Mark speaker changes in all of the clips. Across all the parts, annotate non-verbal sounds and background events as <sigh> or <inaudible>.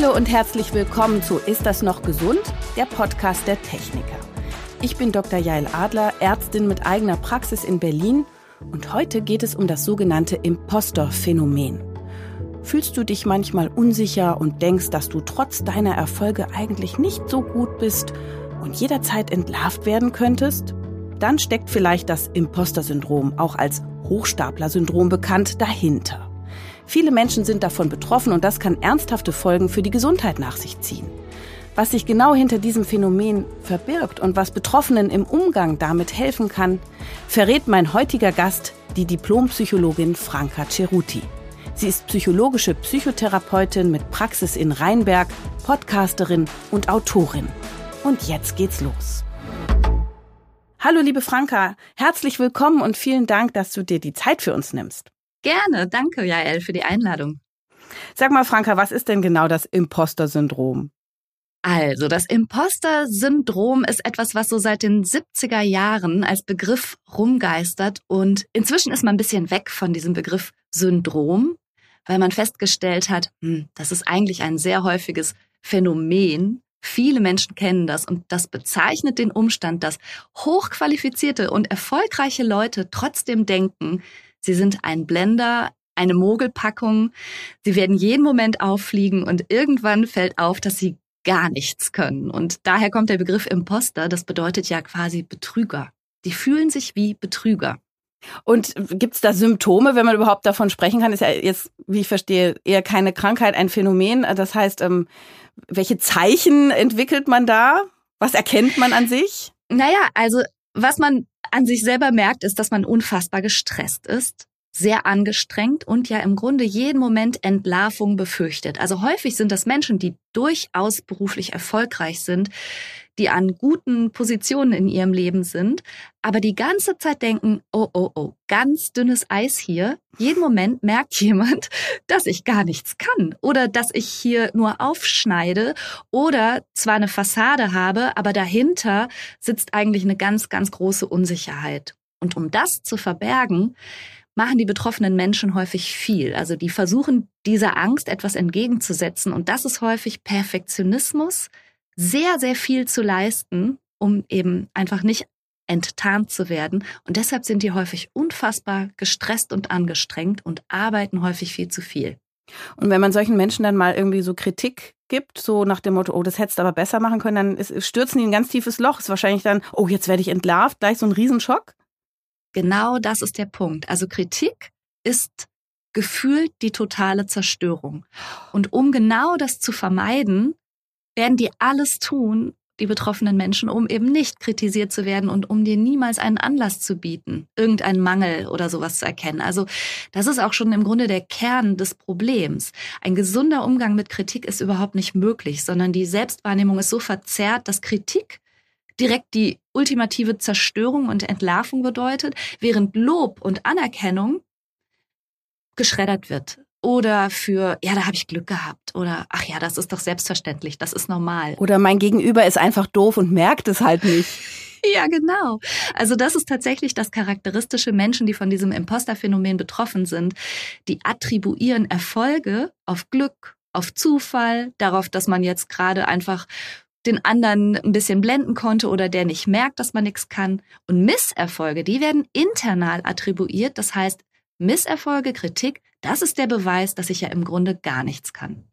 Speaker 1: Hallo und herzlich willkommen zu Ist das noch gesund? Der Podcast der Techniker. Ich bin Dr. Jael Adler, Ärztin mit eigener Praxis in Berlin und heute geht es um das sogenannte Imposter-Phänomen. Fühlst du dich manchmal unsicher und denkst, dass du trotz deiner Erfolge eigentlich nicht so gut bist und jederzeit entlarvt werden könntest? Dann steckt vielleicht das Imposter-Syndrom, auch als Hochstapler-Syndrom bekannt, dahinter. Viele Menschen sind davon betroffen und das kann ernsthafte Folgen für die Gesundheit nach sich ziehen. Was sich genau hinter diesem Phänomen verbirgt und was Betroffenen im Umgang damit helfen kann, verrät mein heutiger Gast, die Diplompsychologin Franka Ceruti. Sie ist psychologische Psychotherapeutin mit Praxis in Rheinberg, Podcasterin und Autorin. Und jetzt geht's los. Hallo liebe Franka, herzlich willkommen und vielen Dank, dass du dir die Zeit für uns nimmst.
Speaker 2: Gerne, danke Jael für die Einladung.
Speaker 1: Sag mal, Franka, was ist denn genau das Imposter-Syndrom?
Speaker 2: Also, das Imposter-Syndrom ist etwas, was so seit den 70er Jahren als Begriff rumgeistert und inzwischen ist man ein bisschen weg von diesem Begriff Syndrom, weil man festgestellt hat, hm, das ist eigentlich ein sehr häufiges Phänomen. Viele Menschen kennen das und das bezeichnet den Umstand, dass hochqualifizierte und erfolgreiche Leute trotzdem denken, Sie sind ein Blender, eine Mogelpackung. Sie werden jeden Moment auffliegen und irgendwann fällt auf, dass sie gar nichts können. Und daher kommt der Begriff Imposter. Das bedeutet ja quasi Betrüger. Die fühlen sich wie Betrüger.
Speaker 1: Und gibt es da Symptome, wenn man überhaupt davon sprechen kann? Ist ja jetzt, wie ich verstehe, eher keine Krankheit, ein Phänomen. Das heißt, ähm, welche Zeichen entwickelt man da? Was erkennt man an sich?
Speaker 2: Naja, also was man an sich selber merkt, ist, dass man unfassbar gestresst ist, sehr angestrengt und ja im Grunde jeden Moment Entlarvung befürchtet. Also häufig sind das Menschen, die durchaus beruflich erfolgreich sind, die an guten Positionen in ihrem Leben sind, aber die ganze Zeit denken, oh, oh, oh, ganz dünnes Eis hier. Jeden Moment merkt <laughs> jemand, dass ich gar nichts kann oder dass ich hier nur aufschneide oder zwar eine Fassade habe, aber dahinter sitzt eigentlich eine ganz, ganz große Unsicherheit. Und um das zu verbergen, machen die betroffenen Menschen häufig viel. Also die versuchen dieser Angst etwas entgegenzusetzen und das ist häufig Perfektionismus, sehr, sehr viel zu leisten, um eben einfach nicht enttarnt zu werden. Und deshalb sind die häufig unfassbar gestresst und angestrengt und arbeiten häufig viel zu viel.
Speaker 1: Und wenn man solchen Menschen dann mal irgendwie so Kritik gibt, so nach dem Motto, oh, das hättest du aber besser machen können, dann ist, stürzen die in ein ganz tiefes Loch. Ist wahrscheinlich dann, oh, jetzt werde ich entlarvt, gleich so ein Riesenschock.
Speaker 2: Genau das ist der Punkt. Also Kritik ist gefühlt die totale Zerstörung. Und um genau das zu vermeiden, werden die alles tun, die betroffenen Menschen, um eben nicht kritisiert zu werden und um dir niemals einen Anlass zu bieten, irgendeinen Mangel oder sowas zu erkennen. Also das ist auch schon im Grunde der Kern des Problems. Ein gesunder Umgang mit Kritik ist überhaupt nicht möglich, sondern die Selbstwahrnehmung ist so verzerrt, dass Kritik direkt die ultimative Zerstörung und Entlarvung bedeutet, während Lob und Anerkennung geschreddert wird oder für, ja, da habe ich Glück gehabt oder ach ja, das ist doch selbstverständlich, das ist normal.
Speaker 1: Oder mein Gegenüber ist einfach doof und merkt es halt nicht. <laughs>
Speaker 2: Ja, genau. Also das ist tatsächlich das charakteristische Menschen, die von diesem Imposterphänomen betroffen sind. Die attribuieren Erfolge auf Glück, auf Zufall, darauf, dass man jetzt gerade einfach den anderen ein bisschen blenden konnte oder der nicht merkt, dass man nichts kann. Und Misserfolge, die werden internal attribuiert. Das heißt, Misserfolge, Kritik, das ist der Beweis, dass ich ja im Grunde gar nichts kann.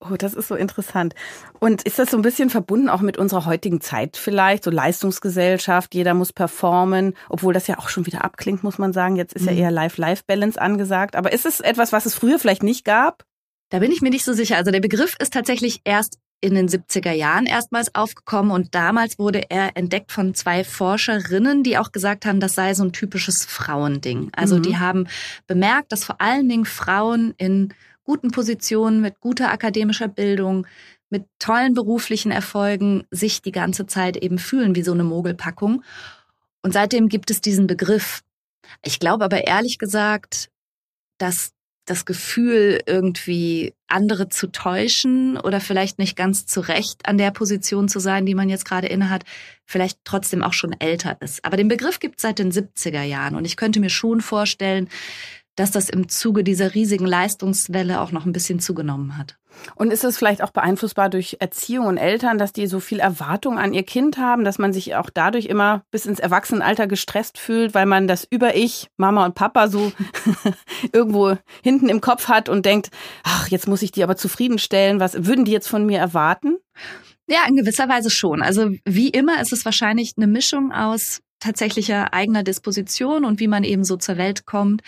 Speaker 1: Oh, das ist so interessant. Und ist das so ein bisschen verbunden auch mit unserer heutigen Zeit vielleicht? So Leistungsgesellschaft, jeder muss performen, obwohl das ja auch schon wieder abklingt, muss man sagen. Jetzt ist mhm. ja eher Life-Life-Balance angesagt. Aber ist es etwas, was es früher vielleicht nicht gab?
Speaker 2: Da bin ich mir nicht so sicher. Also der Begriff ist tatsächlich erst in den 70er Jahren erstmals aufgekommen und damals wurde er entdeckt von zwei Forscherinnen, die auch gesagt haben, das sei so ein typisches Frauending. Also mhm. die haben bemerkt, dass vor allen Dingen Frauen in guten Positionen mit guter akademischer Bildung, mit tollen beruflichen Erfolgen sich die ganze Zeit eben fühlen wie so eine Mogelpackung. Und seitdem gibt es diesen Begriff. Ich glaube aber ehrlich gesagt, dass das Gefühl, irgendwie andere zu täuschen oder vielleicht nicht ganz zu Recht an der Position zu sein, die man jetzt gerade innehat, vielleicht trotzdem auch schon älter ist. Aber den Begriff gibt es seit den 70er Jahren und ich könnte mir schon vorstellen, dass das im Zuge dieser riesigen Leistungswelle auch noch ein bisschen zugenommen hat.
Speaker 1: Und ist es vielleicht auch beeinflussbar durch Erziehung und Eltern, dass die so viel Erwartung an ihr Kind haben, dass man sich auch dadurch immer bis ins Erwachsenenalter gestresst fühlt, weil man das über ich, Mama und Papa so <laughs> irgendwo hinten im Kopf hat und denkt, ach, jetzt muss ich die aber zufriedenstellen, was würden die jetzt von mir erwarten?
Speaker 2: Ja, in gewisser Weise schon. Also wie immer ist es wahrscheinlich eine Mischung aus tatsächlicher eigener Disposition und wie man eben so zur Welt kommt,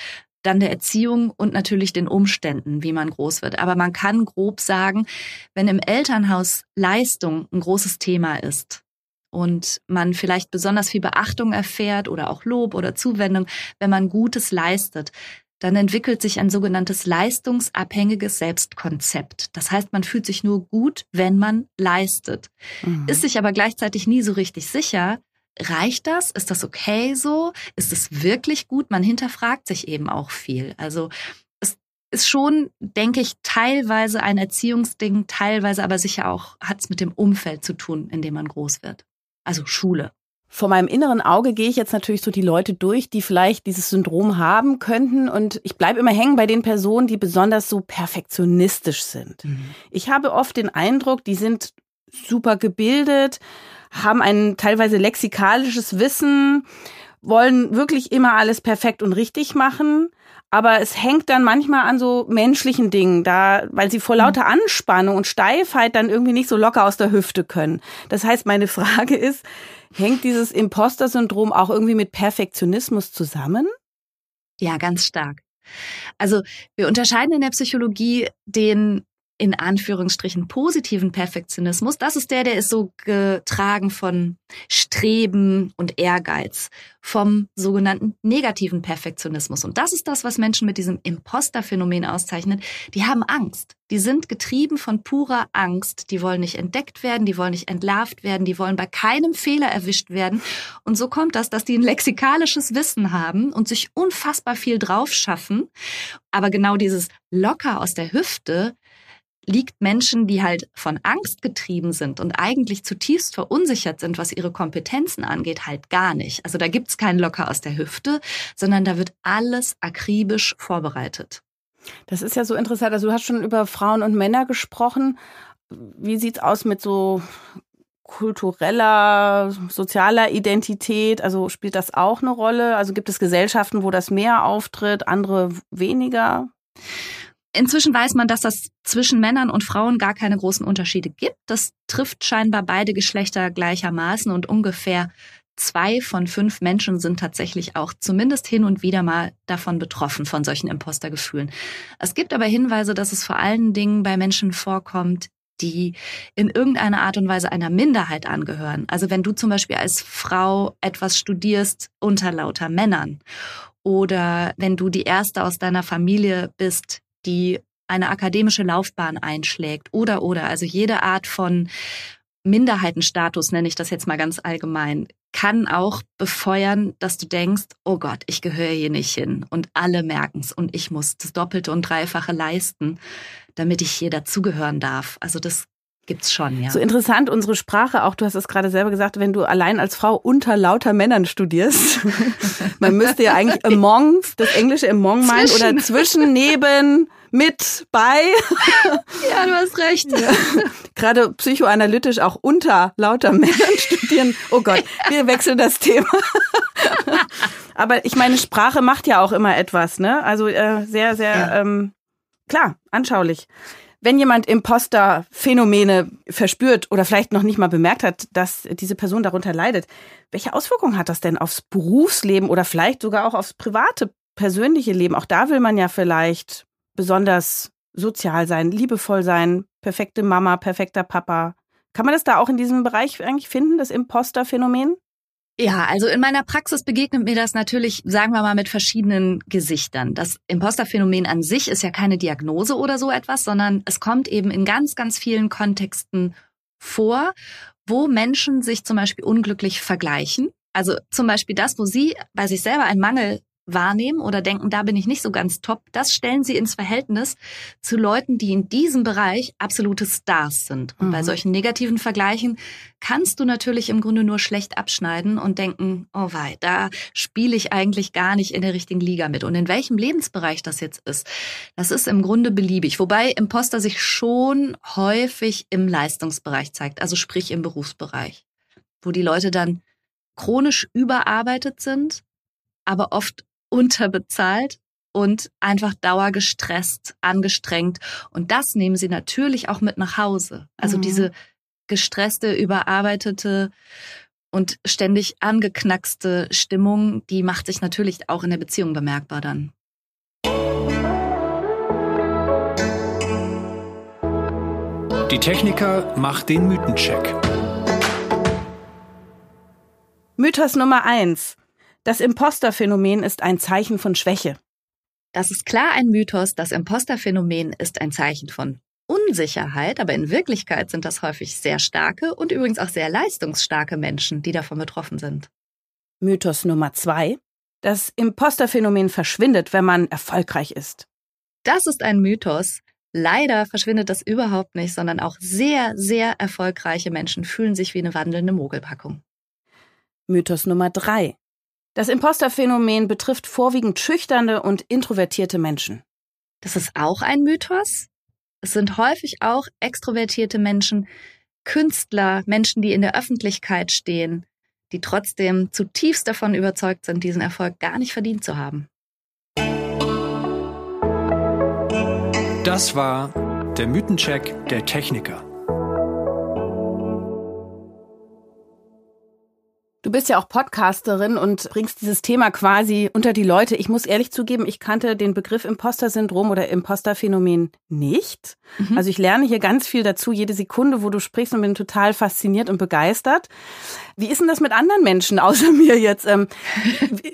Speaker 2: dann der Erziehung und natürlich den Umständen, wie man groß wird. Aber man kann grob sagen, wenn im Elternhaus Leistung ein großes Thema ist und man vielleicht besonders viel Beachtung erfährt oder auch Lob oder Zuwendung, wenn man Gutes leistet, dann entwickelt sich ein sogenanntes leistungsabhängiges Selbstkonzept. Das heißt, man fühlt sich nur gut, wenn man leistet, mhm. ist sich aber gleichzeitig nie so richtig sicher, reicht das? Ist das okay so? Ist es wirklich gut? Man hinterfragt sich eben auch viel. Also es ist schon, denke ich, teilweise ein Erziehungsding, teilweise aber sicher auch hat es mit dem Umfeld zu tun, in dem man groß wird. Also Schule.
Speaker 1: Vor meinem inneren Auge gehe ich jetzt natürlich so die Leute durch, die vielleicht dieses Syndrom haben könnten. Und ich bleibe immer hängen bei den Personen, die besonders so perfektionistisch sind. Mhm. Ich habe oft den Eindruck, die sind super gebildet, haben ein teilweise lexikalisches Wissen, wollen wirklich immer alles perfekt und richtig machen. Aber es hängt dann manchmal an so menschlichen Dingen, da, weil sie vor mhm. lauter Anspannung und Steifheit dann irgendwie nicht so locker aus der Hüfte können. Das heißt, meine <laughs> Frage ist, hängt dieses Imposter-Syndrom auch irgendwie mit Perfektionismus zusammen?
Speaker 2: Ja, ganz stark. Also wir unterscheiden in der Psychologie den in Anführungsstrichen positiven Perfektionismus, das ist der, der ist so getragen von Streben und Ehrgeiz, vom sogenannten negativen Perfektionismus. Und das ist das, was Menschen mit diesem Imposter-Phänomen auszeichnet. Die haben Angst. Die sind getrieben von purer Angst. Die wollen nicht entdeckt werden, die wollen nicht entlarvt werden, die wollen bei keinem Fehler erwischt werden. Und so kommt das, dass die ein lexikalisches Wissen haben und sich unfassbar viel drauf schaffen. Aber genau dieses locker aus der Hüfte liegt Menschen, die halt von Angst getrieben sind und eigentlich zutiefst verunsichert sind, was ihre Kompetenzen angeht, halt gar nicht. Also da gibt's kein Locker aus der Hüfte, sondern da wird alles akribisch vorbereitet.
Speaker 1: Das ist ja so interessant. Also du hast schon über Frauen und Männer gesprochen. Wie sieht's aus mit so kultureller, sozialer Identität? Also spielt das auch eine Rolle? Also gibt es Gesellschaften, wo das mehr auftritt, andere weniger?
Speaker 2: Inzwischen weiß man, dass das zwischen Männern und Frauen gar keine großen Unterschiede gibt. Das trifft scheinbar beide Geschlechter gleichermaßen und ungefähr zwei von fünf Menschen sind tatsächlich auch zumindest hin und wieder mal davon betroffen, von solchen Impostergefühlen. Es gibt aber Hinweise, dass es vor allen Dingen bei Menschen vorkommt, die in irgendeiner Art und Weise einer Minderheit angehören. Also wenn du zum Beispiel als Frau etwas studierst unter lauter Männern oder wenn du die erste aus deiner Familie bist, die eine akademische Laufbahn einschlägt oder oder. Also jede Art von Minderheitenstatus nenne ich das jetzt mal ganz allgemein kann auch befeuern, dass du denkst, oh Gott, ich gehöre hier nicht hin. Und alle merken es und ich muss das Doppelte und Dreifache leisten, damit ich hier dazugehören darf. Also das Gibt's schon, ja.
Speaker 1: So interessant unsere Sprache auch. Du hast es gerade selber gesagt, wenn du allein als Frau unter lauter Männern studierst. <laughs> Man müsste ja eigentlich among, das englische among meinen oder zwischen, neben, mit, bei.
Speaker 2: Ja, du hast recht. Ja.
Speaker 1: Gerade psychoanalytisch auch unter lauter Männern studieren. Oh Gott, wir wechseln das Thema. <laughs> Aber ich meine, Sprache macht ja auch immer etwas, ne? Also äh, sehr, sehr ja. ähm, klar, anschaulich. Wenn jemand Imposter-Phänomene verspürt oder vielleicht noch nicht mal bemerkt hat, dass diese Person darunter leidet, welche Auswirkungen hat das denn aufs Berufsleben oder vielleicht sogar auch aufs private, persönliche Leben? Auch da will man ja vielleicht besonders sozial sein, liebevoll sein, perfekte Mama, perfekter Papa. Kann man das da auch in diesem Bereich eigentlich finden, das Imposter-Phänomen?
Speaker 2: Ja, also in meiner Praxis begegnet mir das natürlich, sagen wir mal, mit verschiedenen Gesichtern. Das Imposterphänomen an sich ist ja keine Diagnose oder so etwas, sondern es kommt eben in ganz, ganz vielen Kontexten vor, wo Menschen sich zum Beispiel unglücklich vergleichen. Also zum Beispiel das, wo sie bei sich selber einen Mangel wahrnehmen oder denken, da bin ich nicht so ganz top, das stellen sie ins Verhältnis zu Leuten, die in diesem Bereich absolute Stars sind. Und mhm. bei solchen negativen Vergleichen kannst du natürlich im Grunde nur schlecht abschneiden und denken, oh wei, da spiele ich eigentlich gar nicht in der richtigen Liga mit. Und in welchem Lebensbereich das jetzt ist, das ist im Grunde beliebig. Wobei Imposter sich schon häufig im Leistungsbereich zeigt, also sprich im Berufsbereich, wo die Leute dann chronisch überarbeitet sind, aber oft unterbezahlt und einfach dauergestresst, angestrengt. Und das nehmen sie natürlich auch mit nach Hause. Also mhm. diese gestresste, überarbeitete und ständig angeknackste Stimmung, die macht sich natürlich auch in der Beziehung bemerkbar dann.
Speaker 3: Die Techniker macht den Mythencheck.
Speaker 1: Mythos Nummer eins: Das Imposterphänomen ist ein Zeichen von Schwäche.
Speaker 2: Das ist klar ein Mythos. Das Imposterphänomen ist ein Zeichen von Unsicherheit, aber in Wirklichkeit sind das häufig sehr starke und übrigens auch sehr leistungsstarke Menschen, die davon betroffen sind.
Speaker 1: Mythos Nummer zwei. Das Imposterphänomen verschwindet, wenn man erfolgreich ist.
Speaker 2: Das ist ein Mythos. Leider verschwindet das überhaupt nicht, sondern auch sehr, sehr erfolgreiche Menschen fühlen sich wie eine wandelnde Mogelpackung.
Speaker 1: Mythos Nummer drei. Das Imposterphänomen betrifft vorwiegend schüchterne und introvertierte Menschen.
Speaker 2: Das ist auch ein Mythos. Es sind häufig auch extrovertierte Menschen, Künstler, Menschen, die in der Öffentlichkeit stehen, die trotzdem zutiefst davon überzeugt sind, diesen Erfolg gar nicht verdient zu haben.
Speaker 3: Das war der Mythencheck der Techniker.
Speaker 1: Du bist ja auch Podcasterin und bringst dieses Thema quasi unter die Leute. Ich muss ehrlich zugeben, ich kannte den Begriff Imposter-Syndrom oder Imposter-Phänomen nicht. Mhm. Also ich lerne hier ganz viel dazu, jede Sekunde, wo du sprichst und bin total fasziniert und begeistert. Wie ist denn das mit anderen Menschen außer <laughs> mir jetzt? Ähm,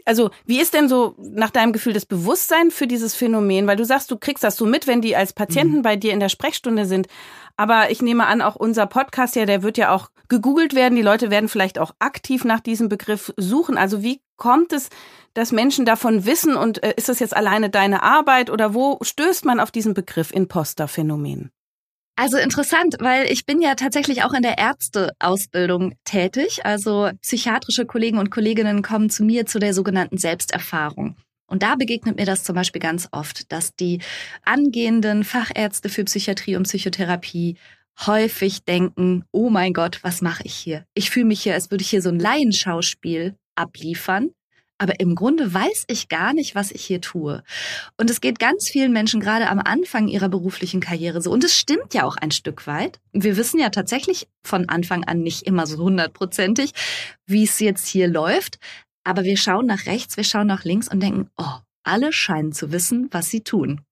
Speaker 1: also wie ist denn so nach deinem Gefühl das Bewusstsein für dieses Phänomen? Weil du sagst, du kriegst das so mit, wenn die als Patienten mhm. bei dir in der Sprechstunde sind. Aber ich nehme an, auch unser Podcast ja, der wird ja auch gegoogelt werden. Die Leute werden vielleicht auch aktiv nach diesem Begriff suchen. Also wie kommt es, dass Menschen davon wissen und äh, ist das jetzt alleine deine Arbeit oder wo stößt man auf diesen Begriff Imposter-Phänomen?
Speaker 2: Also interessant, weil ich bin ja tatsächlich auch in der Ärzteausbildung tätig. Also psychiatrische Kollegen und Kolleginnen kommen zu mir zu der sogenannten Selbsterfahrung. Und da begegnet mir das zum Beispiel ganz oft, dass die angehenden Fachärzte für Psychiatrie und Psychotherapie häufig denken, oh mein Gott, was mache ich hier? Ich fühle mich hier, als würde ich hier so ein Laienschauspiel abliefern. Aber im Grunde weiß ich gar nicht, was ich hier tue. Und es geht ganz vielen Menschen gerade am Anfang ihrer beruflichen Karriere so. Und es stimmt ja auch ein Stück weit. Wir wissen ja tatsächlich von Anfang an nicht immer so hundertprozentig, wie es jetzt hier läuft. Aber wir schauen nach rechts, wir schauen nach links und denken, oh, alle scheinen zu wissen, was sie tun.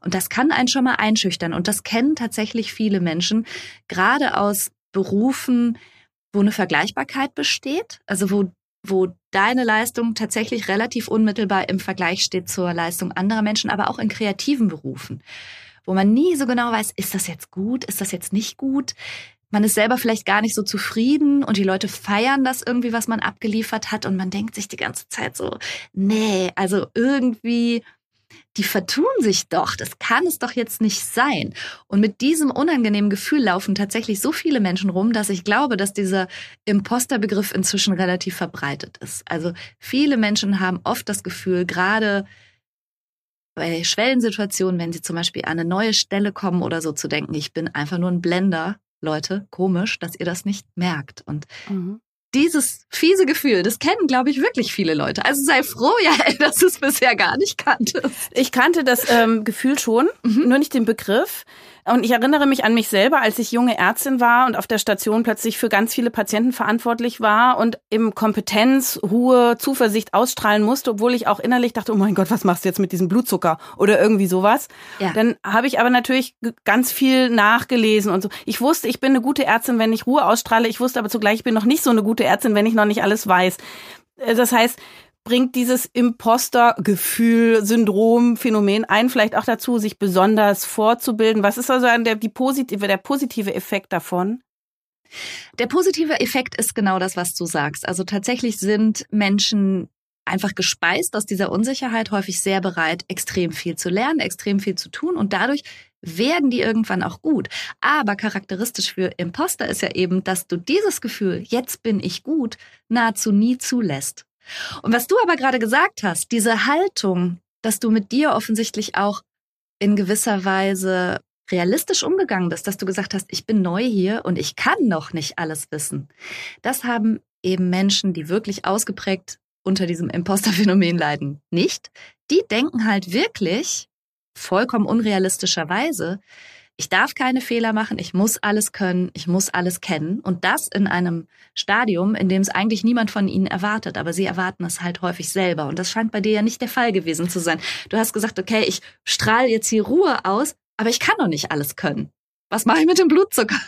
Speaker 2: Und das kann einen schon mal einschüchtern. Und das kennen tatsächlich viele Menschen, gerade aus Berufen, wo eine Vergleichbarkeit besteht, also wo, wo deine Leistung tatsächlich relativ unmittelbar im Vergleich steht zur Leistung anderer Menschen, aber auch in kreativen Berufen, wo man nie so genau weiß, ist das jetzt gut, ist das jetzt nicht gut, man ist selber vielleicht gar nicht so zufrieden und die Leute feiern das irgendwie, was man abgeliefert hat und man denkt sich die ganze Zeit so, nee, also irgendwie, die vertun sich doch, das kann es doch jetzt nicht sein. Und mit diesem unangenehmen Gefühl laufen tatsächlich so viele Menschen rum, dass ich glaube, dass dieser Imposterbegriff inzwischen relativ verbreitet ist. Also viele Menschen haben oft das Gefühl, gerade bei Schwellensituationen, wenn sie zum Beispiel an eine neue Stelle kommen oder so, zu denken, ich bin einfach nur ein Blender Leute, komisch, dass ihr das nicht merkt. Und mhm. dieses fiese Gefühl, das kennen, glaube ich, wirklich viele Leute. Also sei froh, <laughs> ja, dass du es bisher gar nicht kanntest.
Speaker 1: Ich kannte das ähm, Gefühl schon, mhm. nur nicht den Begriff. Und ich erinnere mich an mich selber, als ich junge Ärztin war und auf der Station plötzlich für ganz viele Patienten verantwortlich war und im Kompetenz, Ruhe, Zuversicht ausstrahlen musste, obwohl ich auch innerlich dachte, oh mein Gott, was machst du jetzt mit diesem Blutzucker oder irgendwie sowas. Ja. Dann habe ich aber natürlich ganz viel nachgelesen und so. Ich wusste, ich bin eine gute Ärztin, wenn ich Ruhe ausstrahle. Ich wusste aber zugleich, ich bin noch nicht so eine gute Ärztin, wenn ich noch nicht alles weiß. Äh, das heißt, bringt dieses Imposter-Gefühl, Syndrom, Phänomen ein, vielleicht auch dazu, sich besonders vorzubilden? Was ist also der, die positive, der positive Effekt davon?
Speaker 2: Der positive Effekt ist genau das, was du sagst. Also tatsächlich sind Menschen, einfach gespeist aus dieser Unsicherheit häufig sehr bereit, extrem viel zu lernen, extrem viel zu tun und dadurch werden die irgendwann auch gut. Aber charakteristisch für Imposter ist ja eben, dass du dieses Gefühl, jetzt bin ich gut, nahezu nie zulässt. Und was du aber gerade gesagt hast, diese Haltung, dass du mit dir offensichtlich auch in gewisser Weise realistisch umgegangen bist, dass du gesagt hast, ich bin neu hier und ich kann noch nicht alles wissen. Das haben eben Menschen, die wirklich ausgeprägt unter diesem Imposterphänomen leiden, nicht. Die denken halt wirklich vollkommen unrealistischerweise, ich darf keine Fehler machen, ich muss alles können, ich muss alles kennen. Und das in einem Stadium, in dem es eigentlich niemand von ihnen erwartet. Aber sie erwarten es halt häufig selber. Und das scheint bei dir ja nicht der Fall gewesen zu sein. Du hast gesagt, okay, ich strahle jetzt hier Ruhe aus, aber ich kann doch nicht alles können. Was mache ich mit dem Blutzucker?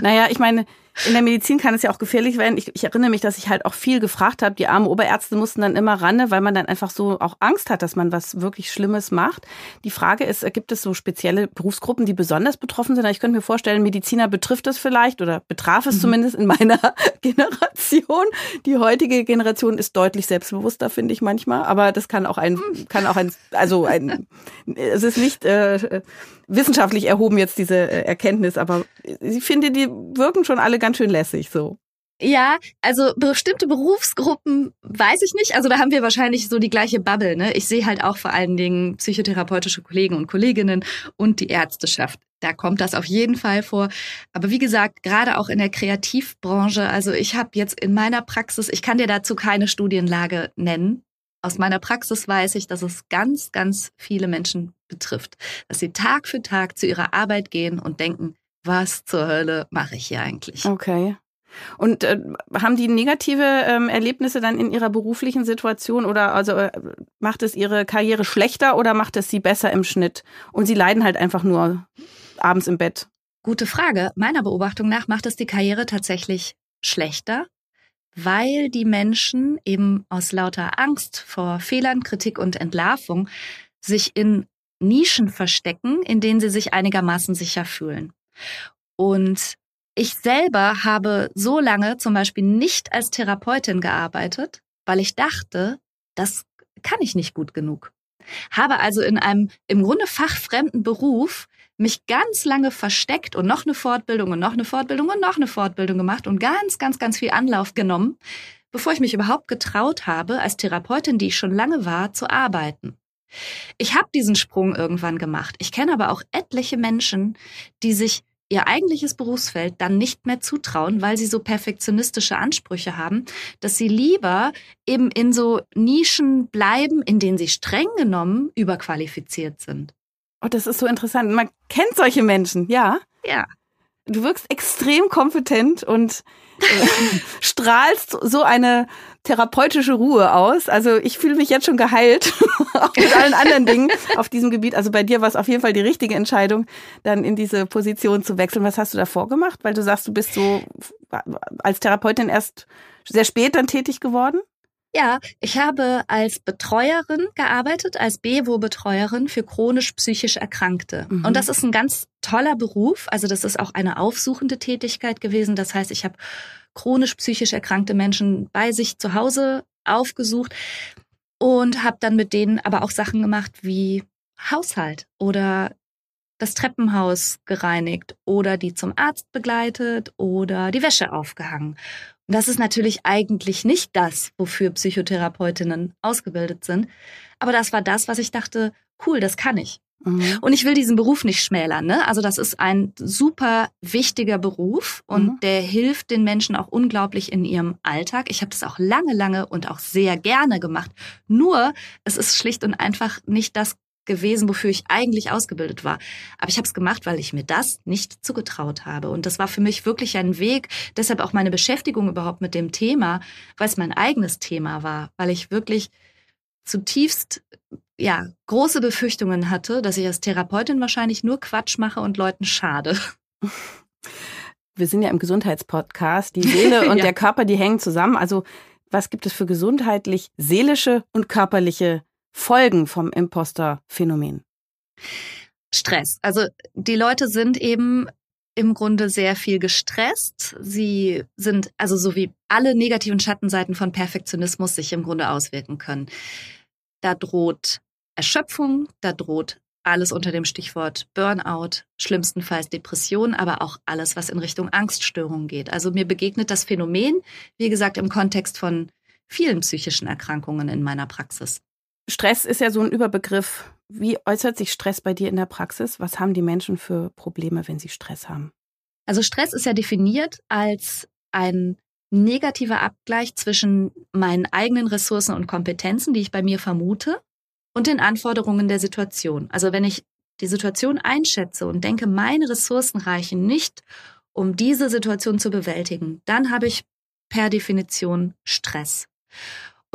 Speaker 1: Naja, ich meine, in der Medizin kann es ja auch gefährlich werden. Ich, ich erinnere mich, dass ich halt auch viel gefragt habe. Die armen Oberärzte mussten dann immer ran, weil man dann einfach so auch Angst hat, dass man was wirklich Schlimmes macht. Die Frage ist, gibt es so spezielle Berufsgruppen, die besonders betroffen sind? Ich könnte mir vorstellen, Mediziner betrifft es vielleicht oder betraf es mhm. zumindest in meiner <laughs> Generation. Die heutige Generation ist deutlich selbstbewusster, finde ich manchmal. Aber das kann auch ein, kann auch ein, also ein, es ist nicht äh, wissenschaftlich erhoben jetzt diese äh, Erkenntnis, aber ich finde, die wirken schon alle ganz schön lässig so.
Speaker 2: Ja, also bestimmte Berufsgruppen weiß ich nicht. Also da haben wir wahrscheinlich so die gleiche Bubble. Ne? Ich sehe halt auch vor allen Dingen psychotherapeutische Kollegen und Kolleginnen und die Ärzteschaft. Da kommt das auf jeden Fall vor. Aber wie gesagt, gerade auch in der Kreativbranche. Also ich habe jetzt in meiner Praxis, ich kann dir dazu keine Studienlage nennen. Aus meiner Praxis weiß ich, dass es ganz, ganz viele Menschen betrifft. Dass sie Tag für Tag zu ihrer Arbeit gehen und denken, was zur Hölle mache ich hier eigentlich?
Speaker 1: Okay. Und äh, haben die negative ähm, Erlebnisse dann in ihrer beruflichen Situation oder also äh, macht es ihre Karriere schlechter oder macht es sie besser im Schnitt? Und sie leiden halt einfach nur abends im Bett.
Speaker 2: Gute Frage. Meiner Beobachtung nach macht es die Karriere tatsächlich schlechter, weil die Menschen eben aus lauter Angst vor Fehlern, Kritik und Entlarvung sich in Nischen verstecken, in denen sie sich einigermaßen sicher fühlen. Und ich selber habe so lange zum Beispiel nicht als Therapeutin gearbeitet, weil ich dachte, das kann ich nicht gut genug. Habe also in einem im Grunde fachfremden Beruf mich ganz lange versteckt und noch eine Fortbildung und noch eine Fortbildung und noch eine Fortbildung gemacht und ganz, ganz, ganz viel Anlauf genommen, bevor ich mich überhaupt getraut habe, als Therapeutin, die ich schon lange war, zu arbeiten. Ich habe diesen Sprung irgendwann gemacht. Ich kenne aber auch etliche Menschen, die sich ihr eigentliches Berufsfeld dann nicht mehr zutrauen, weil sie so perfektionistische Ansprüche haben, dass sie lieber eben in so Nischen bleiben, in denen sie streng genommen überqualifiziert sind.
Speaker 1: Oh, das ist so interessant. Man kennt solche Menschen, ja?
Speaker 2: Ja.
Speaker 1: Du wirkst extrem kompetent und äh, <laughs> strahlst so eine therapeutische Ruhe aus. Also ich fühle mich jetzt schon geheilt, auch <laughs> mit allen anderen Dingen auf diesem Gebiet. Also bei dir war es auf jeden Fall die richtige Entscheidung, dann in diese Position zu wechseln. Was hast du davor gemacht? Weil du sagst, du bist so als Therapeutin erst sehr spät dann tätig geworden?
Speaker 2: Ja, ich habe als Betreuerin gearbeitet, als BEWO-Betreuerin für chronisch psychisch Erkrankte. Mhm. Und das ist ein ganz toller Beruf. Also das ist auch eine aufsuchende Tätigkeit gewesen. Das heißt, ich habe chronisch psychisch erkrankte Menschen bei sich zu Hause aufgesucht und habe dann mit denen aber auch Sachen gemacht wie Haushalt oder das Treppenhaus gereinigt oder die zum Arzt begleitet oder die Wäsche aufgehangen und das ist natürlich eigentlich nicht das, wofür Psychotherapeutinnen ausgebildet sind. Aber das war das, was ich dachte, cool, das kann ich. Mhm. Und ich will diesen Beruf nicht schmälern. Ne? Also das ist ein super wichtiger Beruf und mhm. der hilft den Menschen auch unglaublich in ihrem Alltag. Ich habe das auch lange, lange und auch sehr gerne gemacht. Nur es ist schlicht und einfach nicht das gewesen, wofür ich eigentlich ausgebildet war. Aber ich habe es gemacht, weil ich mir das nicht zugetraut habe. Und das war für mich wirklich ein Weg, deshalb auch meine Beschäftigung überhaupt mit dem Thema, weil es mein eigenes Thema war, weil ich wirklich zutiefst ja, große Befürchtungen hatte, dass ich als Therapeutin wahrscheinlich nur Quatsch mache und Leuten schade.
Speaker 1: Wir sind ja im Gesundheitspodcast. Die Seele <laughs> und ja. der Körper, die hängen zusammen. Also was gibt es für gesundheitlich seelische und körperliche Folgen vom Imposter-Phänomen?
Speaker 2: Stress. Also die Leute sind eben im Grunde sehr viel gestresst. Sie sind, also so wie alle negativen Schattenseiten von Perfektionismus sich im Grunde auswirken können. Da droht Erschöpfung, da droht alles unter dem Stichwort Burnout, schlimmstenfalls Depression, aber auch alles, was in Richtung Angststörungen geht. Also mir begegnet das Phänomen, wie gesagt, im Kontext von vielen psychischen Erkrankungen in meiner Praxis.
Speaker 1: Stress ist ja so ein Überbegriff. Wie äußert sich Stress bei dir in der Praxis? Was haben die Menschen für Probleme, wenn sie Stress haben?
Speaker 2: Also Stress ist ja definiert als ein negativer Abgleich zwischen meinen eigenen Ressourcen und Kompetenzen, die ich bei mir vermute, und den Anforderungen der Situation. Also wenn ich die Situation einschätze und denke, meine Ressourcen reichen nicht, um diese Situation zu bewältigen, dann habe ich per Definition Stress.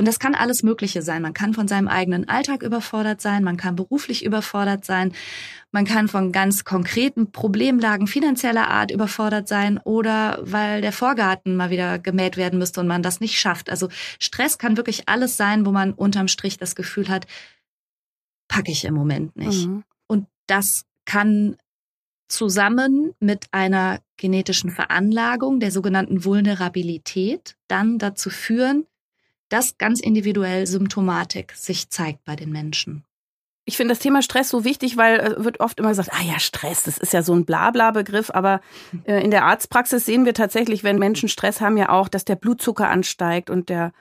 Speaker 2: Und das kann alles Mögliche sein. Man kann von seinem eigenen Alltag überfordert sein, man kann beruflich überfordert sein, man kann von ganz konkreten Problemlagen finanzieller Art überfordert sein oder weil der Vorgarten mal wieder gemäht werden müsste und man das nicht schafft. Also Stress kann wirklich alles sein, wo man unterm Strich das Gefühl hat, packe ich im Moment nicht. Mhm. Und das kann zusammen mit einer genetischen Veranlagung der sogenannten Vulnerabilität dann dazu führen, dass ganz individuell Symptomatik sich zeigt bei den Menschen.
Speaker 1: Ich finde das Thema Stress so wichtig, weil äh, wird oft immer gesagt, ah ja, Stress, das ist ja so ein Blabla-Begriff, aber äh, in der Arztpraxis sehen wir tatsächlich, wenn Menschen Stress haben, ja auch, dass der Blutzucker ansteigt und der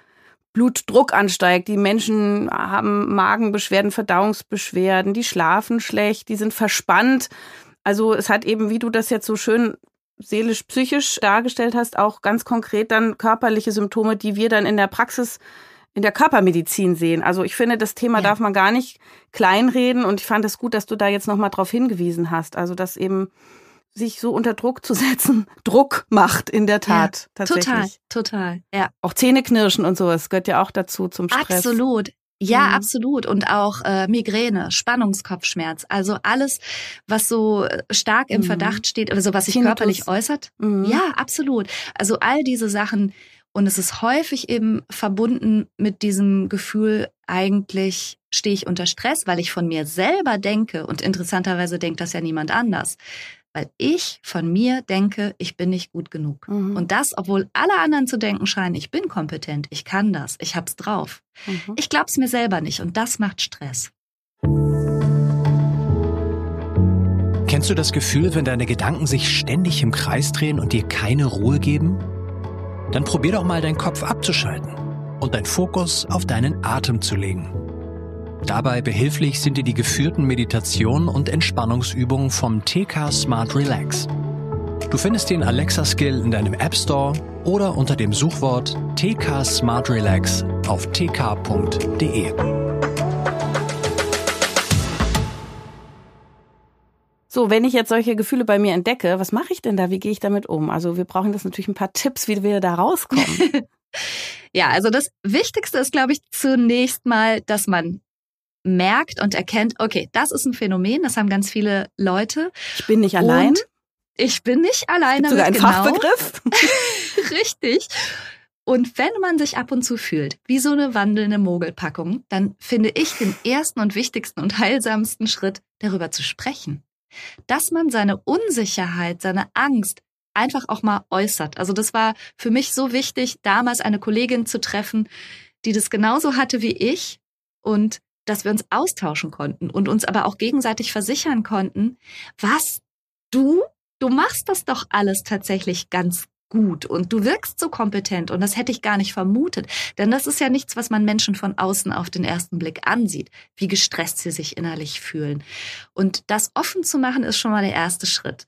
Speaker 1: Blutdruck ansteigt. Die Menschen haben Magenbeschwerden, Verdauungsbeschwerden, die schlafen schlecht, die sind verspannt. Also es hat eben, wie du das jetzt so schön seelisch-psychisch dargestellt hast, auch ganz konkret dann körperliche Symptome, die wir dann in der Praxis in der Körpermedizin sehen. Also ich finde, das Thema ja. darf man gar nicht kleinreden und ich fand es gut, dass du da jetzt nochmal drauf hingewiesen hast. Also dass eben sich so unter Druck zu <laughs> setzen, Druck macht in der Tat. Ja, tatsächlich.
Speaker 2: Total, total. Ja.
Speaker 1: Auch Zähneknirschen und sowas gehört ja auch dazu zum Stress.
Speaker 2: Absolut. Ja, mhm. absolut. Und auch äh, Migräne, Spannungskopfschmerz, also alles, was so äh, stark im mhm. Verdacht steht, also was sich Tinnitus. körperlich äußert. Mhm. Ja, absolut. Also all diese Sachen. Und es ist häufig eben verbunden mit diesem Gefühl, eigentlich stehe ich unter Stress, weil ich von mir selber denke. Und interessanterweise denkt das ja niemand anders weil ich von mir denke, ich bin nicht gut genug. Mhm. Und das, obwohl alle anderen zu denken scheinen, ich bin kompetent, ich kann das, ich hab's drauf. Mhm. Ich glaub's mir selber nicht und das macht Stress.
Speaker 3: Kennst du das Gefühl, wenn deine Gedanken sich ständig im Kreis drehen und dir keine Ruhe geben? Dann probier doch mal deinen Kopf abzuschalten und deinen Fokus auf deinen Atem zu legen. Dabei behilflich sind dir die geführten Meditationen und Entspannungsübungen vom TK Smart Relax. Du findest den Alexa-Skill in deinem App Store oder unter dem Suchwort TK Smart Relax auf tk.de.
Speaker 1: So, wenn ich jetzt solche Gefühle bei mir entdecke, was mache ich denn da? Wie gehe ich damit um? Also wir brauchen das natürlich ein paar Tipps, wie wir da rauskommen. <laughs>
Speaker 2: ja, also das Wichtigste ist, glaube ich, zunächst mal, dass man merkt und erkennt, okay, das ist ein Phänomen, das haben ganz viele Leute.
Speaker 1: Ich bin nicht allein.
Speaker 2: ich bin nicht allein.
Speaker 1: Sogar ein genau. Fachbegriff. <laughs>
Speaker 2: Richtig. Und wenn man sich ab und zu fühlt, wie so eine wandelnde Mogelpackung, dann finde ich den ersten und wichtigsten und heilsamsten Schritt, darüber zu sprechen. Dass man seine Unsicherheit, seine Angst einfach auch mal äußert. Also das war für mich so wichtig, damals eine Kollegin zu treffen, die das genauso hatte wie ich und dass wir uns austauschen konnten und uns aber auch gegenseitig versichern konnten, was du, du machst das doch alles tatsächlich ganz gut und du wirkst so kompetent und das hätte ich gar nicht vermutet. Denn das ist ja nichts, was man Menschen von außen auf den ersten Blick ansieht, wie gestresst sie sich innerlich fühlen. Und das offen zu machen ist schon mal der erste Schritt.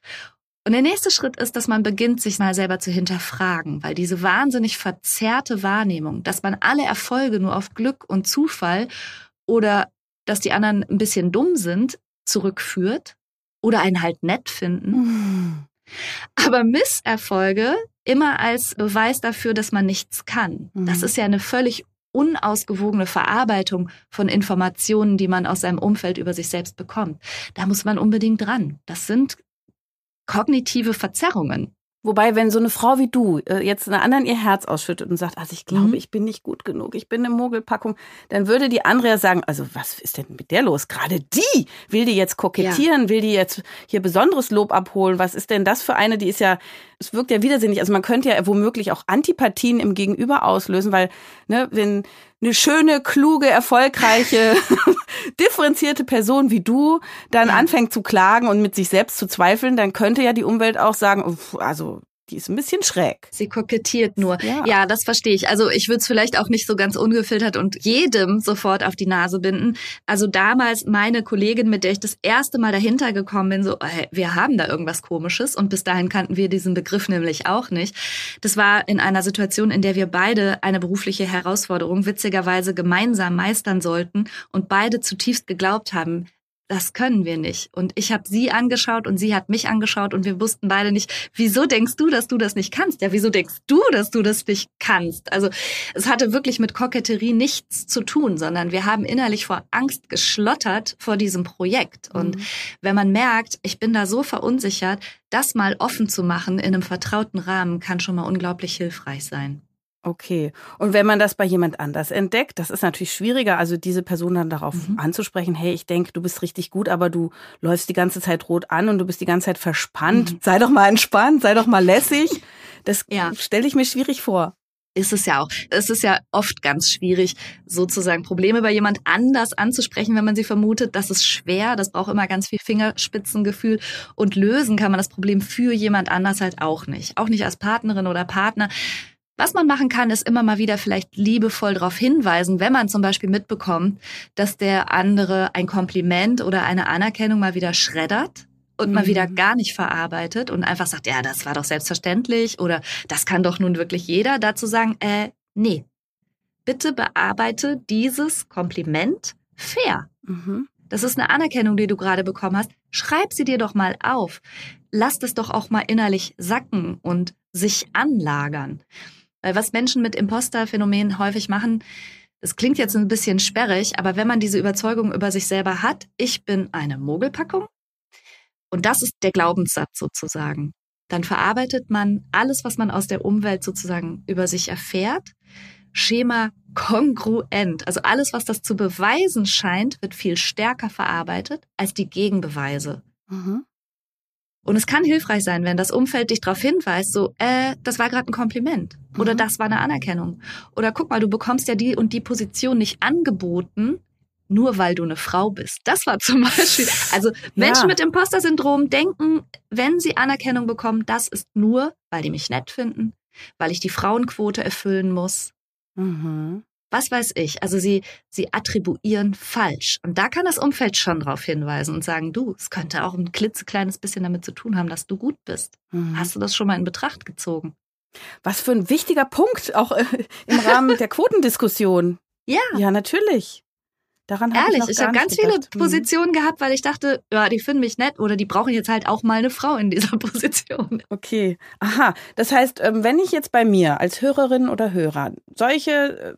Speaker 2: Und der nächste Schritt ist, dass man beginnt, sich mal selber zu hinterfragen, weil diese wahnsinnig verzerrte Wahrnehmung, dass man alle Erfolge nur auf Glück und Zufall oder dass die anderen ein bisschen dumm sind, zurückführt oder einen halt nett finden. Mhm. Aber Misserfolge immer als Beweis dafür, dass man nichts kann. Das ist ja eine völlig unausgewogene Verarbeitung von Informationen, die man aus seinem Umfeld über sich selbst bekommt. Da muss man unbedingt dran. Das sind kognitive Verzerrungen.
Speaker 1: Wobei, wenn so eine Frau wie du äh, jetzt einer anderen ihr Herz ausschüttet und sagt, also ich glaube, mhm. ich bin nicht gut genug, ich bin eine Mogelpackung, dann würde die andere ja sagen, also was ist denn mit der los? Gerade die will die jetzt kokettieren, ja. will die jetzt hier besonderes Lob abholen. Was ist denn das für eine? Die ist ja, es wirkt ja widersinnig. Also man könnte ja womöglich auch Antipathien im Gegenüber auslösen, weil, ne, wenn eine schöne, kluge, erfolgreiche, <laughs> differenzierte Person wie du dann anfängt zu klagen und mit sich selbst zu zweifeln, dann könnte ja die Umwelt auch sagen, also die ist ein bisschen schräg.
Speaker 2: Sie kokettiert nur. Ja, ja das verstehe ich. Also ich würde es vielleicht auch nicht so ganz ungefiltert und jedem sofort auf die Nase binden. Also damals meine Kollegin, mit der ich das erste Mal dahinter gekommen bin, so, hey, wir haben da irgendwas Komisches und bis dahin kannten wir diesen Begriff nämlich auch nicht. Das war in einer Situation, in der wir beide eine berufliche Herausforderung witzigerweise gemeinsam meistern sollten und beide zutiefst geglaubt haben, das können wir nicht. Und ich habe sie angeschaut und sie hat mich angeschaut und wir wussten beide nicht, wieso denkst du, dass du das nicht kannst? Ja, wieso denkst du, dass du das nicht kannst? Also es hatte wirklich mit Koketterie nichts zu tun, sondern wir haben innerlich vor Angst geschlottert vor diesem Projekt. Und mhm. wenn man merkt, ich bin da so verunsichert, das mal offen zu machen in einem vertrauten Rahmen, kann schon mal unglaublich hilfreich sein.
Speaker 1: Okay. Und wenn man das bei jemand anders entdeckt, das ist natürlich schwieriger, also diese Person dann darauf mhm. anzusprechen, hey, ich denke, du bist richtig gut, aber du läufst die ganze Zeit rot an und du bist die ganze Zeit verspannt. Mhm. Sei doch mal entspannt, sei doch mal lässig. Das <laughs> ja. stelle ich mir schwierig vor.
Speaker 2: Ist es ja auch. Es ist ja oft ganz schwierig, sozusagen Probleme bei jemand anders anzusprechen, wenn man sie vermutet. Das ist schwer. Das braucht immer ganz viel Fingerspitzengefühl. Und lösen kann man das Problem für jemand anders halt auch nicht. Auch nicht als Partnerin oder Partner. Was man machen kann, ist immer mal wieder vielleicht liebevoll darauf hinweisen, wenn man zum Beispiel mitbekommt, dass der andere ein Kompliment oder eine Anerkennung mal wieder schreddert und mhm. mal wieder mhm. gar nicht verarbeitet und einfach sagt, ja, das war doch selbstverständlich oder das kann doch nun wirklich jeder, dazu sagen, äh, nee, bitte bearbeite dieses Kompliment fair. Mhm. Das ist eine Anerkennung, die du gerade bekommen hast. Schreib sie dir doch mal auf. Lass das doch auch mal innerlich sacken und sich anlagern. Weil was Menschen mit Imposter-Phänomenen häufig machen, das klingt jetzt ein bisschen sperrig, aber wenn man diese Überzeugung über sich selber hat, ich bin eine Mogelpackung, und das ist der Glaubenssatz sozusagen, dann verarbeitet man alles, was man aus der Umwelt sozusagen über sich erfährt, Schema kongruent. Also alles, was das zu beweisen scheint, wird viel stärker verarbeitet als die Gegenbeweise. Mhm. Und es kann hilfreich sein, wenn das Umfeld dich darauf hinweist, so, äh, das war gerade ein Kompliment oder mhm. das war eine Anerkennung. Oder guck mal, du bekommst ja die und die Position nicht angeboten, nur weil du eine Frau bist. Das war <laughs> zum Beispiel. Also Menschen ja. mit Imposter-Syndrom denken, wenn sie Anerkennung bekommen, das ist nur, weil die mich nett finden, weil ich die Frauenquote erfüllen muss. Mhm was weiß ich. Also sie, sie attribuieren falsch. Und da kann das Umfeld schon darauf hinweisen und sagen, du, es könnte auch ein klitzekleines bisschen damit zu tun haben, dass du gut bist. Mhm. Hast du das schon mal in Betracht gezogen?
Speaker 1: Was für ein wichtiger Punkt, auch äh, im Rahmen <laughs> der Quotendiskussion.
Speaker 2: Ja.
Speaker 1: Ja, natürlich. Daran
Speaker 2: Ehrlich,
Speaker 1: ich,
Speaker 2: ich habe ganz
Speaker 1: gedacht.
Speaker 2: viele mhm. Positionen gehabt, weil ich dachte, ja, die finden mich nett oder die brauchen jetzt halt auch mal eine Frau in dieser <laughs> Position.
Speaker 1: Okay. Aha. Das heißt, ähm, wenn ich jetzt bei mir als Hörerin oder Hörer solche äh,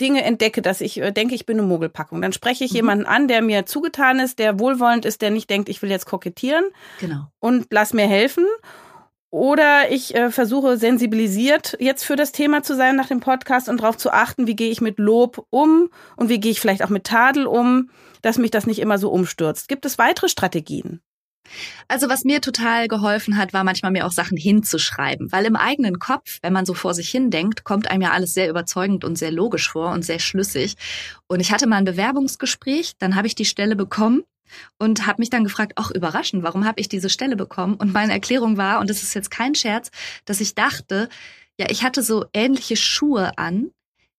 Speaker 1: Dinge entdecke, dass ich äh, denke, ich bin eine Mogelpackung. Dann spreche ich mhm. jemanden an, der mir zugetan ist, der wohlwollend ist, der nicht denkt, ich will jetzt kokettieren.
Speaker 2: Genau.
Speaker 1: Und lass mir helfen. Oder ich äh, versuche sensibilisiert jetzt für das Thema zu sein nach dem Podcast und darauf zu achten, wie gehe ich mit Lob um und wie gehe ich vielleicht auch mit Tadel um, dass mich das nicht immer so umstürzt. Gibt es weitere Strategien?
Speaker 2: Also was mir total geholfen hat, war manchmal mir auch Sachen hinzuschreiben, weil im eigenen Kopf, wenn man so vor sich hin denkt, kommt einem ja alles sehr überzeugend und sehr logisch vor und sehr schlüssig. Und ich hatte mal ein Bewerbungsgespräch, dann habe ich die Stelle bekommen und habe mich dann gefragt, ach überraschend, warum habe ich diese Stelle bekommen? Und meine Erklärung war, und das ist jetzt kein Scherz, dass ich dachte, ja, ich hatte so ähnliche Schuhe an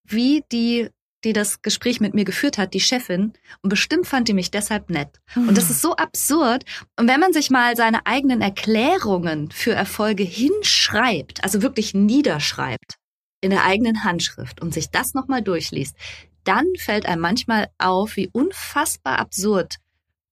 Speaker 2: wie die die das Gespräch mit mir geführt hat, die Chefin, und bestimmt fand die mich deshalb nett. Und das ist so absurd. Und wenn man sich mal seine eigenen Erklärungen für Erfolge hinschreibt, also wirklich niederschreibt, in der eigenen Handschrift und sich das nochmal durchliest, dann fällt einem manchmal auf, wie unfassbar absurd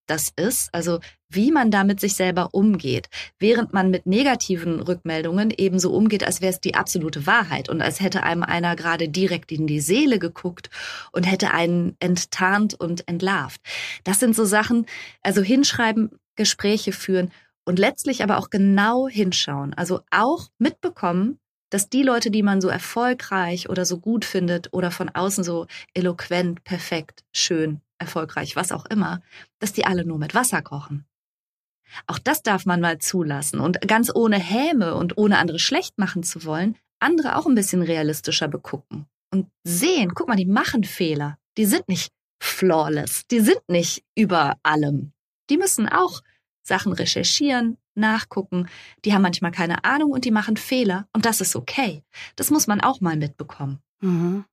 Speaker 2: das ist, also wie man da mit sich selber umgeht, während man mit negativen Rückmeldungen ebenso umgeht, als wäre es die absolute Wahrheit und als hätte einem einer gerade direkt in die Seele geguckt und hätte einen enttarnt und entlarvt. Das sind so Sachen, also hinschreiben, Gespräche führen Und letztlich aber auch genau hinschauen. Also auch mitbekommen, dass die Leute, die man so erfolgreich oder so gut findet oder von außen so eloquent, perfekt, schön, erfolgreich, was auch immer, dass die alle nur mit Wasser kochen. Auch das darf man mal zulassen und ganz ohne Häme und ohne andere schlecht machen zu wollen, andere auch ein bisschen realistischer begucken und sehen, guck mal, die machen Fehler. Die sind nicht flawless. Die sind nicht über allem. Die müssen auch Sachen recherchieren, nachgucken. Die haben manchmal keine Ahnung und die machen Fehler. Und das ist okay. Das muss man auch mal mitbekommen.
Speaker 1: Mhm.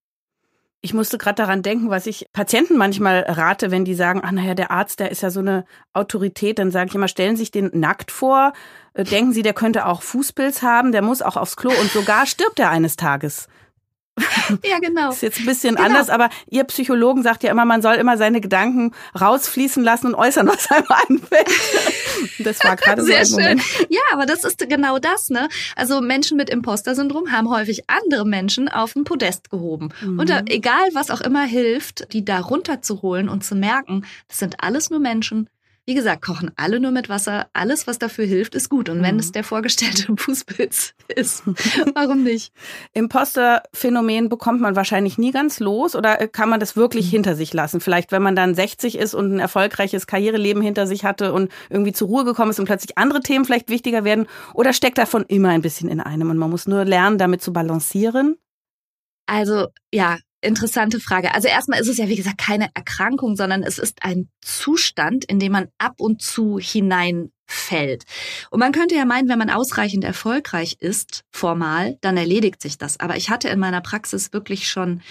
Speaker 1: Ich musste gerade daran denken, was ich Patienten manchmal rate, wenn die sagen, ach naja, der Arzt, der ist ja so eine Autorität, dann sage ich immer, stellen Sie sich den nackt vor, äh, denken Sie, der könnte auch Fußpilz haben, der muss auch aufs Klo. Und sogar stirbt er eines Tages. <laughs>
Speaker 2: Ja, genau.
Speaker 1: Ist jetzt ein bisschen
Speaker 2: genau.
Speaker 1: anders, aber ihr Psychologen sagt ja immer, man soll immer seine Gedanken rausfließen lassen und äußern, <laughs> was einem einfällt. Das war gerade so ein
Speaker 2: schön.
Speaker 1: Moment.
Speaker 2: Ja, aber das ist genau das, ne? Also Menschen mit Imposter-Syndrom haben häufig andere Menschen auf ein Podest gehoben.
Speaker 1: Mhm.
Speaker 2: Und da, egal, was auch immer hilft, die da runterzuholen und zu merken, das sind alles nur Menschen, wie gesagt, kochen alle nur mit Wasser. Alles, was dafür hilft, ist gut. Und wenn
Speaker 1: Mhm.
Speaker 2: es der vorgestellte <laughs> Fußpilz ist, <laughs> warum nicht?
Speaker 1: Imposter-Phänomen bekommt man wahrscheinlich nie ganz los oder äh, kann man das wirklich
Speaker 2: Mhm.
Speaker 1: hinter sich lassen? Vielleicht, wenn man dann 60 ist und ein erfolgreiches Karriereleben hinter sich hatte und irgendwie zur Ruhe gekommen ist und plötzlich andere Themen vielleicht wichtiger werden oder steckt davon immer ein bisschen in einem und man muss nur lernen, damit zu balancieren?
Speaker 2: Also, ja, interessante Frage. Also erstmal ist es ja, wie gesagt, keine Erkrankung, sondern es ist ein Zustand, in dem man ab und zu hineinfällt. Und man könnte ja meinen, wenn man ausreichend erfolgreich ist, formal, dann erledigt sich das. Aber ich hatte in meiner Praxis wirklich schon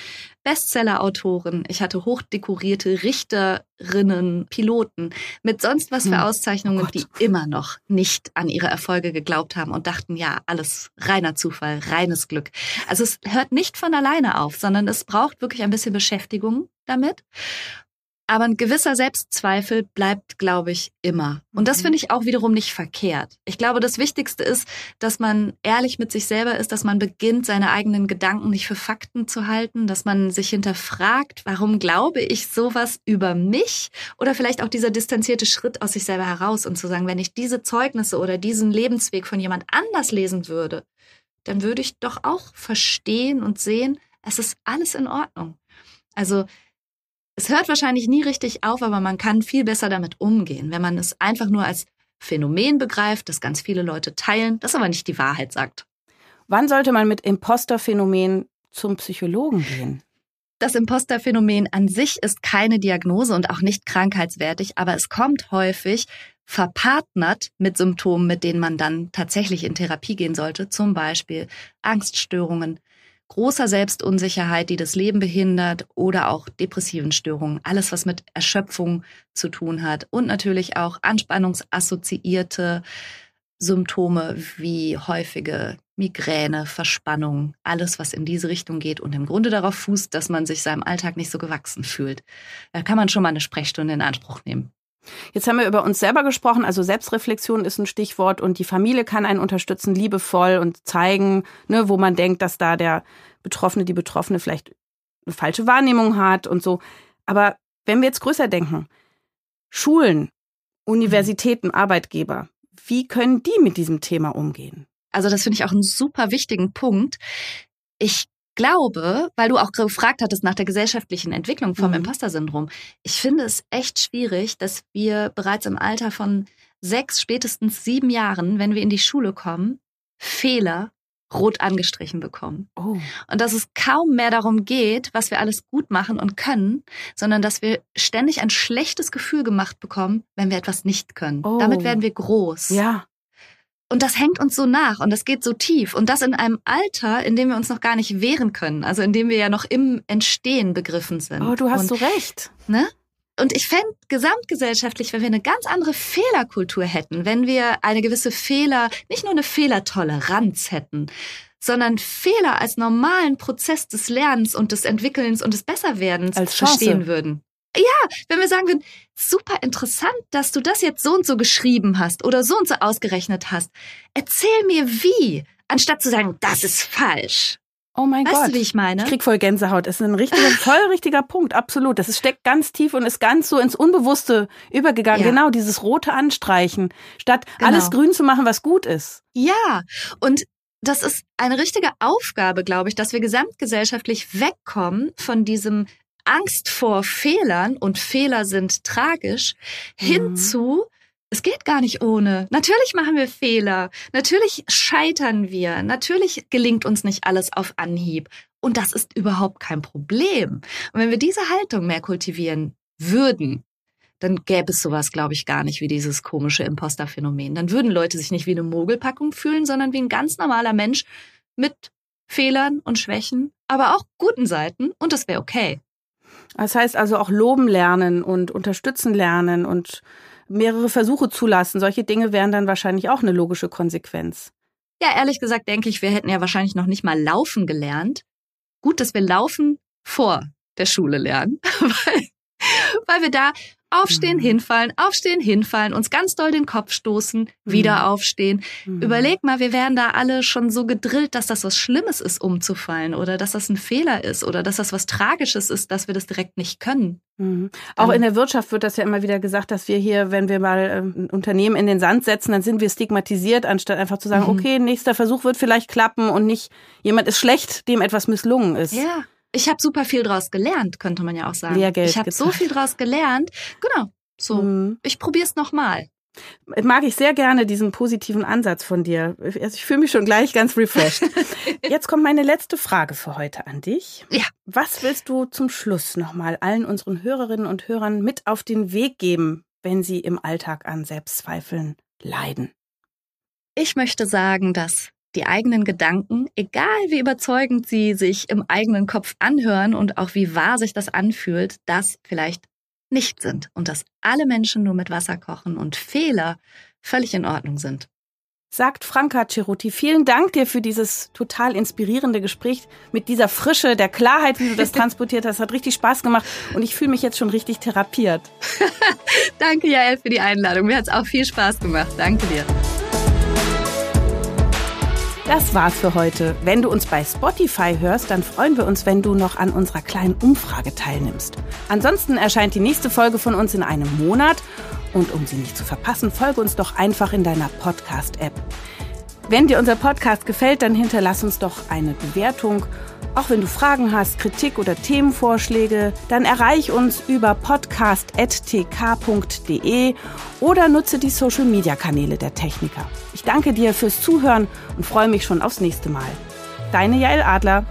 Speaker 2: Bestseller-Autoren, ich hatte hochdekorierte Richterinnen, Piloten mit sonst was für
Speaker 1: Hm.
Speaker 2: Auszeichnungen,
Speaker 1: Oh
Speaker 2: die immer noch nicht an ihre Erfolge geglaubt haben und dachten, ja, alles reiner Zufall, reines Glück. Also es hört nicht von alleine auf, sondern es braucht wirklich ein bisschen Beschäftigung damit. Aber ein gewisser Selbstzweifel bleibt, glaube ich, immer. Und das
Speaker 1: Mhm.
Speaker 2: finde ich auch wiederum nicht verkehrt. Ich glaube, das Wichtigste ist, dass man ehrlich mit sich selber ist, dass man beginnt, seine eigenen Gedanken nicht für Fakten zu halten, dass man sich hinterfragt, warum glaube ich sowas über mich? Oder vielleicht auch dieser distanzierte Schritt aus sich selber heraus und zu sagen, wenn ich diese Zeugnisse oder diesen Lebensweg von jemand anders lesen würde, dann würde ich doch auch verstehen und sehen, es ist alles in Ordnung. Also es hört wahrscheinlich nie richtig auf, aber man kann viel besser damit umgehen, wenn man es einfach nur als Phänomen begreift, das ganz viele Leute teilen, das aber nicht die Wahrheit sagt.
Speaker 1: Wann sollte man mit Imposter-Phänomen zum Psychologen gehen?
Speaker 2: Das Imposterphänomen an sich ist keine Diagnose und auch nicht krankheitswertig, aber es kommt häufig verpartnert mit Symptomen, mit denen man dann tatsächlich in Therapie gehen sollte, zum Beispiel Angststörungen, großer Selbstunsicherheit, die das Leben behindert oder auch depressiven Störungen, alles was mit Erschöpfung zu tun hat und natürlich auch anspannungsassoziierte Symptome wie häufige Migräne, Verspannung, alles, was in diese Richtung geht und im Grunde darauf fußt, dass man sich seinem Alltag nicht so gewachsen fühlt. Da kann man schon mal eine Sprechstunde in Anspruch nehmen.
Speaker 1: Jetzt haben wir über uns selber gesprochen, also Selbstreflexion ist ein Stichwort und die Familie kann einen unterstützen, liebevoll und zeigen, ne, wo man denkt, dass da der Betroffene, die Betroffene vielleicht eine falsche Wahrnehmung hat und so. Aber wenn wir jetzt größer denken, Schulen, Universitäten, Arbeitgeber, wie können die mit diesem Thema umgehen?
Speaker 2: Also das finde ich auch einen super wichtigen Punkt. Ich glaube, weil du auch gefragt hattest nach der gesellschaftlichen Entwicklung vom
Speaker 1: Mhm.
Speaker 2: Imposter-Syndrom, ich finde es echt schwierig, dass wir bereits im Alter von sechs, spätestens sieben Jahren, wenn wir in die Schule kommen, Fehler rot angestrichen bekommen.
Speaker 1: Oh.
Speaker 2: Und dass es kaum mehr darum geht, was wir alles gut machen und können, sondern dass wir ständig ein schlechtes Gefühl gemacht bekommen, wenn wir etwas nicht können.
Speaker 1: Oh.
Speaker 2: Damit werden wir groß.
Speaker 1: Ja.
Speaker 2: Und das hängt uns so nach und das geht so tief. Und das in einem Alter, in dem wir uns noch gar nicht wehren können. Also in dem wir ja noch im Entstehen begriffen sind.
Speaker 1: Oh, du hast
Speaker 2: und,
Speaker 1: so recht.
Speaker 2: Ne? Und ich fände gesamtgesellschaftlich, wenn wir eine ganz andere Fehlerkultur hätten, wenn wir eine gewisse Fehler, nicht nur eine Fehlertoleranz hätten, sondern Fehler als normalen Prozess des Lernens und des Entwickelns und des Besserwerdens verstehen würden. Ja, wenn wir sagen würden, super interessant, dass du das jetzt so und so geschrieben hast oder so und so ausgerechnet hast. Erzähl mir wie, anstatt zu sagen, das ist falsch.
Speaker 1: Oh mein
Speaker 2: weißt
Speaker 1: Gott.
Speaker 2: du, wie ich meine?
Speaker 1: Ich krieg voll Gänsehaut. Das ist ein richtiger, voll richtiger Punkt. Absolut. Das ist, steckt ganz tief und ist ganz so ins Unbewusste übergegangen.
Speaker 2: Ja.
Speaker 1: Genau, dieses rote Anstreichen. Statt
Speaker 2: Genau.
Speaker 1: alles grün zu machen, was gut ist.
Speaker 2: Ja, und das ist eine richtige Aufgabe, glaube ich, dass wir gesamtgesellschaftlich wegkommen von diesem Angst vor Fehlern und Fehler sind tragisch hin
Speaker 1: Mhm.
Speaker 2: es geht gar nicht ohne. Natürlich machen wir Fehler. Natürlich scheitern wir. Natürlich gelingt uns nicht alles auf Anhieb. Und das ist überhaupt kein Problem. Und wenn wir diese Haltung mehr kultivieren würden, dann gäbe es sowas, glaube ich, gar nicht wie dieses komische Imposter-Phänomen. Dann würden Leute sich nicht wie eine Mogelpackung fühlen, sondern wie ein ganz normaler Mensch mit Fehlern und Schwächen, aber auch guten Seiten. Und das wäre okay.
Speaker 1: Das heißt also auch loben lernen und unterstützen lernen und mehrere Versuche zulassen. Solche Dinge wären dann wahrscheinlich auch eine logische Konsequenz.
Speaker 2: Ja, ehrlich gesagt denke ich, wir hätten ja wahrscheinlich noch nicht mal laufen gelernt. Gut, dass wir laufen vor der Schule lernen, <laughs> weil, weil wir da aufstehen,
Speaker 1: Mhm.
Speaker 2: hinfallen, aufstehen, hinfallen, uns ganz doll den Kopf stoßen, wieder aufstehen.
Speaker 1: Mhm.
Speaker 2: Überleg mal, wir werden da alle schon so gedrillt, dass das was Schlimmes ist, umzufallen oder dass das ein Fehler ist oder dass das was Tragisches ist, dass wir das direkt nicht können.
Speaker 1: Mhm. Auch in der Wirtschaft wird das ja immer wieder gesagt, dass wir hier, wenn wir mal ähm, ein Unternehmen in den Sand setzen, dann sind wir stigmatisiert, anstatt einfach zu sagen,
Speaker 2: Mhm.
Speaker 1: okay, nächster Versuch wird vielleicht klappen und nicht jemand ist schlecht, dem etwas misslungen ist.
Speaker 2: Ja. Ich habe super viel draus gelernt, könnte man ja auch sagen.
Speaker 1: Lehrgeld
Speaker 2: ich habe so viel draus gelernt. Genau. So,
Speaker 1: Mhm.
Speaker 2: ich probier's noch mal.
Speaker 1: Mag ich sehr gerne diesen positiven Ansatz von dir. Also ich fühle mich schon gleich ganz refreshed. <laughs> Jetzt kommt meine letzte Frage für heute an dich.
Speaker 2: Ja.
Speaker 1: Was willst du zum Schluss nochmal allen unseren Hörerinnen und Hörern mit auf den Weg geben, wenn sie im Alltag an Selbstzweifeln leiden?
Speaker 2: Ich möchte sagen, dass die eigenen Gedanken, egal wie überzeugend sie sich im eigenen Kopf anhören und auch wie wahr sich das anfühlt, das vielleicht nicht sind und dass alle Menschen nur mit Wasser kochen und Fehler völlig in Ordnung sind.
Speaker 1: Sagt Franka Ceruti, vielen Dank dir für dieses total inspirierende Gespräch mit dieser Frische, der Klarheit, wie du das <laughs> transportiert hast. Hat richtig Spaß gemacht und ich fühle mich jetzt schon richtig therapiert. <laughs>
Speaker 2: Danke, Jael, für die Einladung. Mir hat's auch viel Spaß gemacht. Danke dir.
Speaker 1: Das war's für heute. Wenn du uns bei Spotify hörst, dann freuen wir uns, wenn du noch an unserer kleinen Umfrage teilnimmst. Ansonsten erscheint die nächste Folge von uns in einem Monat und um sie nicht zu verpassen, folge uns doch einfach in deiner Podcast-App. Wenn dir unser Podcast gefällt, dann hinterlass uns doch eine Bewertung. Auch wenn du Fragen hast, Kritik oder Themenvorschläge, dann erreich uns über podcast.tk.de oder nutze die Social-Media-Kanäle der Techniker. Ich danke dir fürs Zuhören und freue mich schon aufs nächste Mal. Deine Jael Adler.